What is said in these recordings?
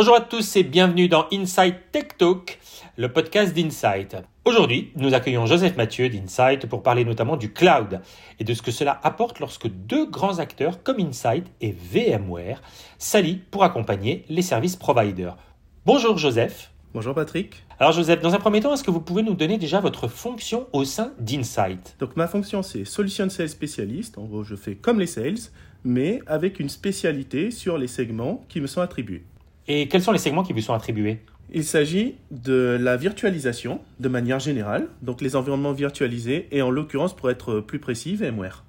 Bonjour à tous et bienvenue dans Insight Tech Talk, le podcast d'Insight. Aujourd'hui, nous accueillons Joseph Mathieu d'Insight pour parler notamment du cloud et de ce que cela apporte lorsque deux grands acteurs comme Insight et VMware s'allient pour accompagner les services providers. Bonjour Joseph. Bonjour Patrick. Alors Joseph, dans un premier temps, est-ce que vous pouvez nous donner déjà votre fonction au sein d'Insight? Donc ma fonction c'est Solution Sales Spécialiste. En gros, je fais comme les sales, mais avec une spécialité sur les segments qui me sont attribués. Et quels sont les segments qui vous sont attribués? Il s'agit de la virtualisation de manière générale, donc les environnements virtualisés, et en l'occurrence, pour être plus précis, VMware.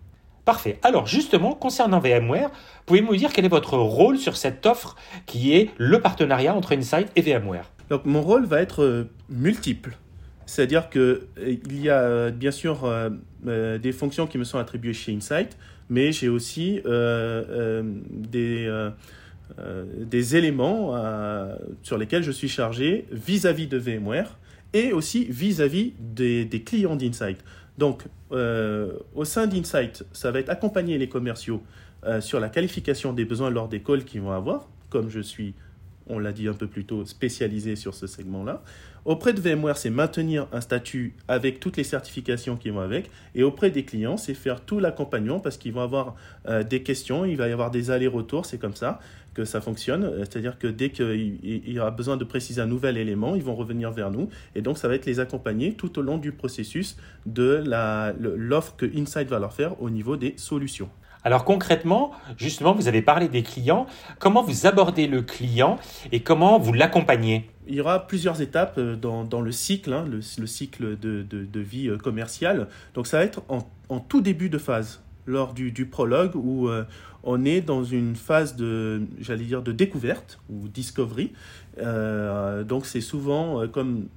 Parfait. Alors justement, concernant VMware, pouvez-vous me dire quel est votre rôle sur cette offre qui est le partenariat entre Insight et VMware? Donc mon rôle va être euh, multiple. C'est-à-dire qu'il euh, y a euh, bien sûr des fonctions qui me sont attribuées chez Insight, mais j'ai aussi des euh, des éléments euh, sur lesquels je suis chargé vis-à-vis de VMware et aussi vis-à-vis des, clients d'Insight. Donc, euh, au sein d'Insight, ça va être accompagner les commerciaux sur la qualification des besoins lors des calls qu'ils vont avoir, comme je suis on l'a dit un peu plus tôt, spécialisé sur ce segment-là. Auprès de VMware, c'est maintenir un statut avec toutes les certifications qui vont avec. Et auprès des clients, c'est faire tout l'accompagnement parce qu'ils vont avoir euh, des questions, il va y avoir des allers-retours, c'est comme ça que ça fonctionne. Euh, c'est-à-dire que dès qu'il y aura besoin de préciser un nouvel élément, ils vont revenir vers nous. Et donc, ça va être les accompagner tout au long du processus de l'offre que Insight va leur faire au niveau des solutions. Alors concrètement, justement, vous avez parlé des clients. Comment vous abordez le client et comment vous l'accompagnez? Il y aura plusieurs étapes euh, dans, le cycle, hein, le, cycle de, vie euh, commerciale. Donc ça va être en, tout début de phase, lors du, prologue, où euh, on est dans une phase de, j'allais dire, de découverte ou discovery. donc c'est souvent comme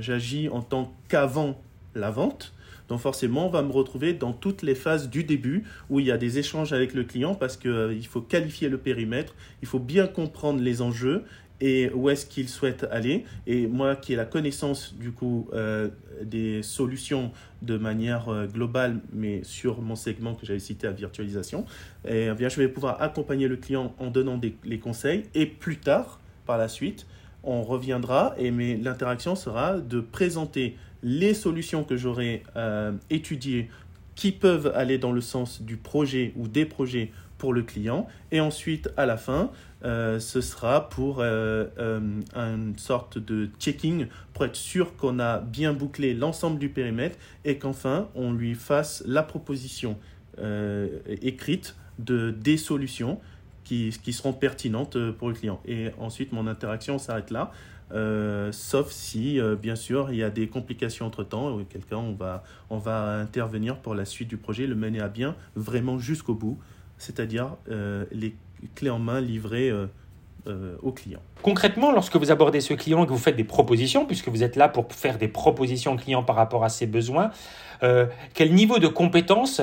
j'agis en tant qu'avant la vente. Donc forcément, on va me retrouver dans toutes les phases du début où il y a des échanges avec le client parce qu'il euh, faut qualifier le périmètre, il faut bien comprendre les enjeux et où est-ce qu'il souhaite aller. Et moi qui ai la connaissance du coup euh, des solutions de manière euh, globale, mais sur mon segment que j'avais cité à virtualisation, eh bien, je vais pouvoir accompagner le client en donnant des, les conseils et plus tard, par la suite, on reviendra et l'interaction sera de présenter les solutions que j'aurai euh, étudiées qui peuvent aller dans le sens du projet ou des projets pour le client. Et ensuite, à la fin, euh, ce sera pour euh, une sorte de checking pour être sûr qu'on a bien bouclé l'ensemble du périmètre et qu'enfin, on lui fasse la proposition écrite de des solutions qui, seront pertinentes pour le client. Et ensuite, mon interaction s'arrête là. Euh, sauf si, euh, bien sûr, il y a des complications entre-temps, ou quelqu'un, on va, on va intervenir pour la suite du projet, le mener à bien vraiment jusqu'au bout, c'est-à-dire euh, les clés en main livrées client. Concrètement, lorsque vous abordez ce client et que vous faites des propositions, puisque vous êtes là pour faire des propositions au client par rapport à ses besoins, quel niveau de compétences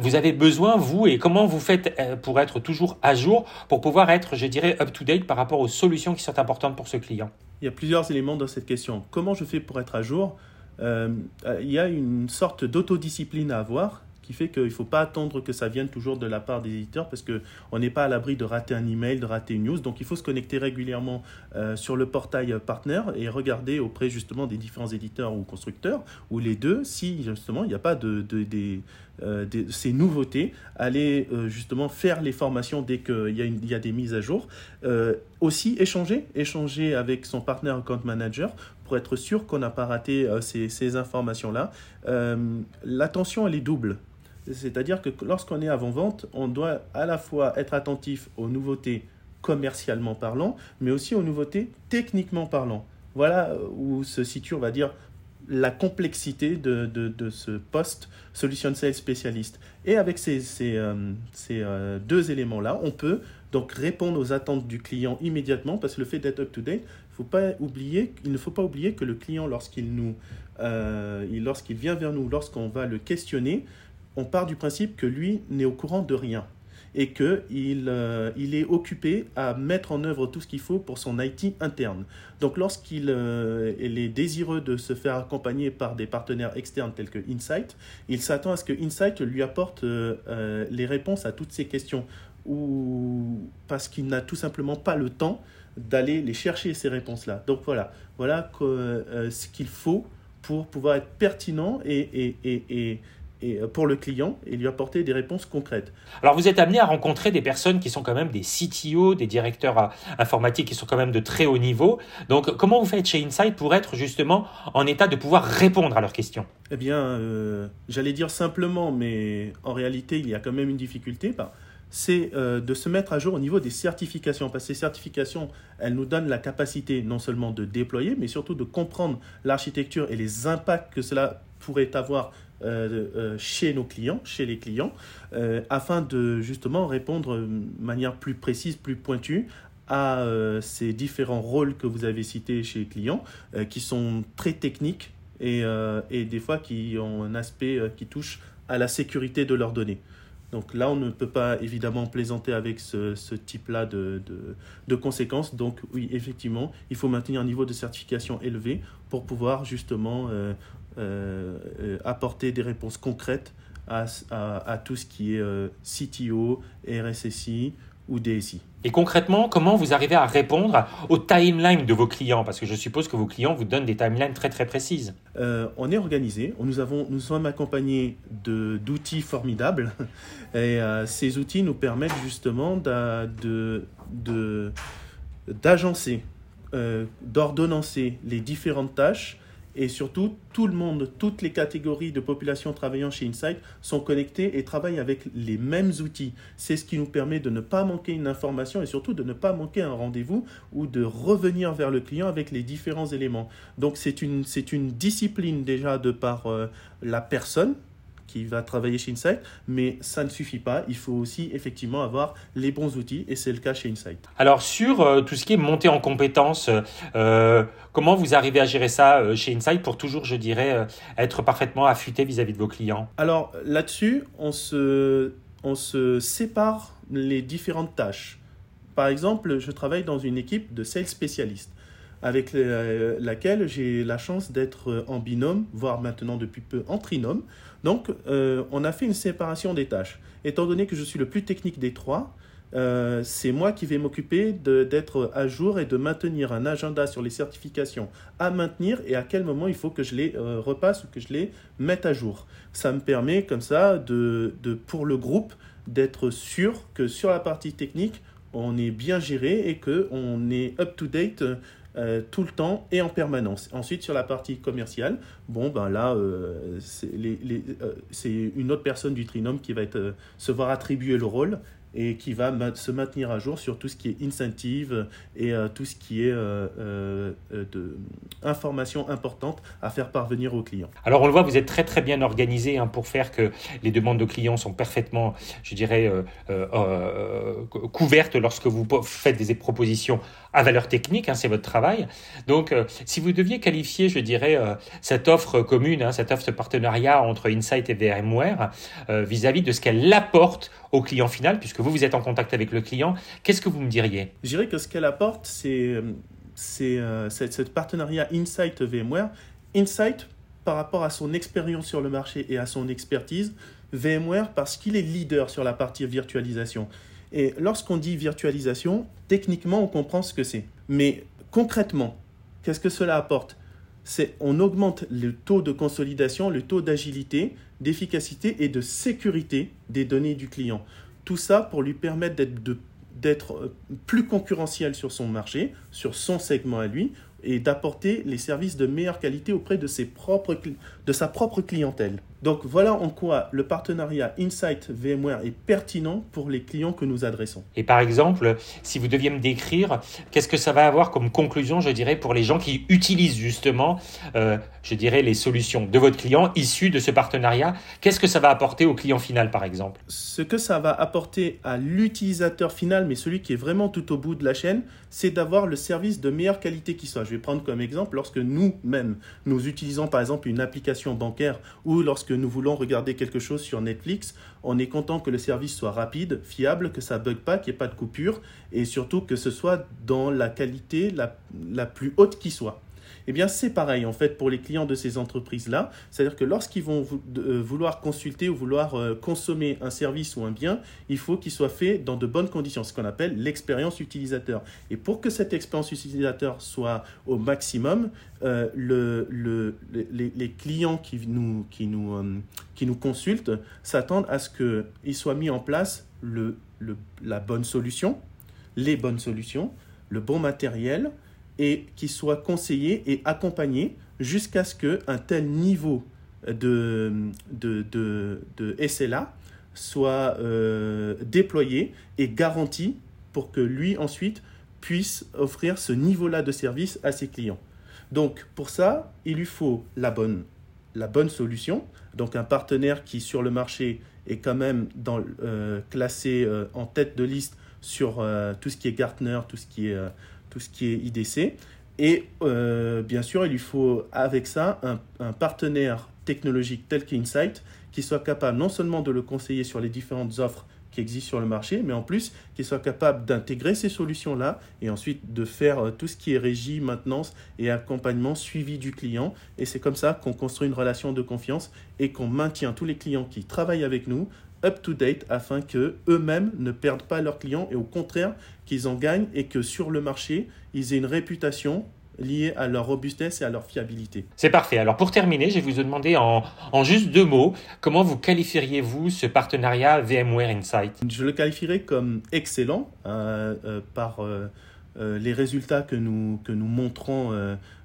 vous avez besoin, vous, et comment vous faites pour être toujours à jour, pour pouvoir être, je dirais, up-to-date par rapport aux solutions qui sont importantes pour ce client? Il y a plusieurs éléments dans cette question. Comment je fais pour être à jour? Euh, Il y a une sorte d'autodiscipline à avoir qui fait qu'il ne faut pas attendre que ça vienne toujours de la part des éditeurs parce qu'on n'est pas à l'abri de rater un email, de rater une news. Donc il faut se connecter régulièrement euh, sur le portail partner et regarder auprès justement des différents éditeurs ou constructeurs ou les deux si justement il n'y a pas de, euh, ces nouveautés, aller euh, justement faire les formations dès qu'il y, a y a des mises à jour. aussi échanger, échanger avec son partner account manager pour être sûr qu'on n'a pas raté ces, ces informations-là. L'attention, elle est double. C'est-à-dire que lorsqu'on est avant-vente, on doit à la fois être attentif aux nouveautés commercialement parlant, mais aussi aux nouveautés techniquement parlant. Voilà où se situe, on va dire, la complexité de, ce poste Solution Sales spécialiste. Et avec ces, euh, euh, deux éléments-là, on peut donc répondre aux attentes du client immédiatement, parce que le fait d'être up-to-date, faut pas oublier, il ne faut pas oublier que le client, lorsqu'il nous, euh, lorsqu'il vient vers nous, lorsqu'on va le questionner, on part du principe que lui n'est au courant de rien et qu'il euh, il est occupé à mettre en œuvre tout ce qu'il faut pour son IT interne. Donc lorsqu'il euh, est désireux de se faire accompagner par des partenaires externes tels que Insight, il s'attend à ce que Insight lui apporte euh, les réponses à toutes ces questions ou parce qu'il n'a tout simplement pas le temps d'aller les chercher ces réponses-là. Donc voilà, voilà ce qu'il faut pour pouvoir être pertinent et, et, et, et pour le client et lui apporter des réponses concrètes. Alors vous êtes amené à rencontrer des personnes qui sont quand même des CTO, des directeurs euh, informatiques qui sont quand même de très haut niveau. Donc comment vous faites chez Insight pour être justement en état de pouvoir répondre à leurs questions? Eh bien, euh, j'allais dire simplement, mais en réalité il y a quand même une difficulté. Bah, c'est euh, de se mettre à jour au niveau des certifications, parce que ces certifications, elles nous donnent la capacité non seulement de déployer, mais surtout de comprendre l'architecture et les impacts que cela pourrait avoir euh, euh, chez nos clients, chez les clients, afin de justement répondre de manière plus précise, plus pointue à ces différents rôles que vous avez cités chez les clients, qui sont très techniques et, et, des fois qui ont un aspect qui touche à la sécurité de leurs données. Donc là, on ne peut pas évidemment plaisanter avec ce, type-là de, de, conséquences. Donc oui, effectivement, il faut maintenir un niveau de certification élevé pour pouvoir justement euh, euh, euh, apporter des réponses concrètes à, à, à tout ce qui est CTO, RSSI, ou DSI. Et concrètement, comment vous arrivez à répondre aux timelines de vos clients? Parce que je suppose que vos clients vous donnent des timelines très très précises. Euh, on est organisé, nous, avons, nous sommes accompagnés d'outils formidables et euh, ces outils nous permettent justement d'agencer, de, euh, d'ordonnancer les différentes tâches et surtout, tout le monde, toutes les catégories de population travaillant chez Insight sont connectées et travaillent avec les mêmes outils. C'est ce qui nous permet de ne pas manquer une information et surtout de ne pas manquer un rendez-vous ou de revenir vers le client avec les différents éléments. Donc c'est une, discipline déjà de par euh, la personne qui va travailler chez Insight, mais ça ne suffit pas. Il faut aussi effectivement avoir les bons outils et c'est le cas chez Insight. Alors sur euh, tout ce qui est montée en compétences, euh, comment vous arrivez à gérer ça euh, chez Insight pour toujours, je dirais, être parfaitement affûté vis-à-vis de vos clients? Alors là-dessus, on se, on se sépare les différentes tâches. Par exemple, je travaille dans une équipe de sales spécialistes avec laquelle j'ai la chance d'être en binôme, voire maintenant depuis peu en trinôme. Donc, euh, on a fait une séparation des tâches. Étant donné que je suis le plus technique des trois, euh, c'est moi qui vais m'occuper d'être à jour et de maintenir un agenda sur les certifications à maintenir et à quel moment il faut que je les euh, repasse ou que je les mette à jour. Ça me permet comme ça, de, de pour le groupe, d'être sûr que sur la partie technique, on est bien géré et qu'on est up-to-date euh, tout le temps et en permanence. Ensuite, sur la partie commerciale, bon, ben là, euh, euh, c'est une autre personne du trinôme qui va se voir attribuer le rôle et qui va se maintenir à jour sur tout ce qui est incentive et euh, tout ce qui est euh, euh, de informations importantes à faire parvenir aux clients. Alors on le voit, vous êtes très très bien organisé hein, pour faire que les demandes de clients sont parfaitement, je dirais, couvertes lorsque vous faites des propositions à valeur technique, hein, c'est votre travail. Donc si vous deviez qualifier, je dirais, cette offre commune, hein, cette offre de partenariat entre Insight et VMware vis-à-vis -vis de ce qu'elle apporte au client final, puisque vous, vous êtes en contact avec le client. Qu'est-ce que vous me diriez? Je dirais que ce qu'elle apporte, c'est euh, ce partenariat Insight-VMware. Insight, par rapport à son expérience sur le marché et à son expertise, VMware parce qu'il est leader sur la partie virtualisation. Et lorsqu'on dit virtualisation, techniquement, on comprend ce que c'est. Mais concrètement, qu'est-ce que cela apporte? C'est on augmente le taux de consolidation, le taux d'agilité, d'efficacité et de sécurité des données du client. Tout ça pour lui permettre d'être euh, plus concurrentiel sur son marché, sur son segment à lui, et d'apporter les services de meilleure qualité auprès de, de sa propre clientèle. Donc voilà en quoi le partenariat Insight VMware est pertinent pour les clients que nous adressons. Et par exemple, si vous deviez me décrire, qu'est-ce que ça va avoir comme conclusion, je dirais, pour les gens qui utilisent justement, euh, je dirais, les solutions de votre client issues de ce partenariat? Qu'est-ce que ça va apporter au client final, par exemple? Ce que ça va apporter à l'utilisateur final, mais celui qui est vraiment tout au bout de la chaîne, c'est d'avoir le service de meilleure qualité qui soit. Je vais prendre comme exemple lorsque nous-mêmes, nous utilisons par exemple une application bancaire ou lorsque nous voulons regarder quelque chose sur Netflix, on est content que le service soit rapide, fiable, que ça bug pas, qu'il n'y ait pas de coupure et surtout que ce soit dans la qualité la, la plus haute qui soit. Eh bien, c'est pareil en fait pour les clients de ces entreprises-là. C'est-à-dire que lorsqu'ils vont euh, vouloir consulter ou vouloir euh, consommer un service ou un bien, il faut qu'il soit fait dans de bonnes conditions, ce qu'on appelle l'expérience utilisateur. Et pour que cette expérience utilisateur soit au maximum, euh, le, les, clients qui nous, qui nous, qui nous consultent s'attendent à ce qu'il soit mis en place la bonne solution, les bonnes solutions, le bon matériel, et qui soit conseillé et accompagné jusqu'à ce qu'un tel niveau de, de, de, SLA soit euh, déployé et garanti pour que lui ensuite puisse offrir ce niveau-là de service à ses clients. Donc pour ça, il lui faut la bonne, la bonne solution, donc un partenaire qui sur le marché est quand même euh, classé euh, en tête de liste sur tout ce qui est Gartner, tout ce qui est tout ce qui est IDC. Et euh, bien sûr, il lui faut avec ça un, partenaire technologique tel qu'Insight qui soit capable non seulement de le conseiller sur les différentes offres qui existent sur le marché, mais en plus qui soit capable d'intégrer ces solutions-là et ensuite de faire euh, tout ce qui est régie, maintenance et accompagnement suivi du client. Et c'est comme ça qu'on construit une relation de confiance et qu'on maintient tous les clients qui travaillent avec nous up-to-date afin que eux-mêmes ne perdent pas leurs clients et au contraire qu'ils en gagnent et que sur le marché, ils aient une réputation liée à leur robustesse et à leur fiabilité. C'est parfait. Alors pour terminer, je vais vous demander en, en juste deux mots, comment vous qualifieriez-vous ce partenariat VMware Insight? Je le qualifierais comme excellent euh, euh, par... Euh, les résultats que nous, que nous montrons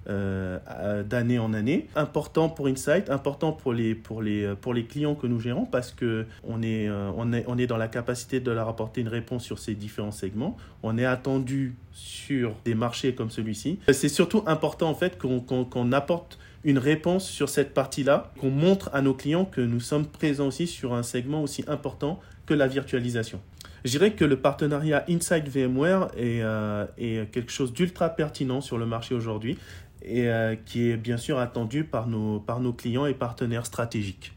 euh, euh, d'année en année. Important pour Insight, important pour les, pour les, pour les clients que nous gérons parce qu'on on est, on est, on est dans la capacité de leur apporter une réponse sur ces différents segments. On est attendu sur des marchés comme celui-ci. C'est surtout important en fait qu'on apporte une réponse sur cette partie-là, qu'on montre à nos clients que nous sommes présents aussi sur un segment aussi important que la virtualisation. Je dirais que le partenariat Inside VMware euh, est, quelque chose d'ultra pertinent sur le marché aujourd'hui et euh, qui est bien sûr attendu par nos, par nos clients et partenaires stratégiques.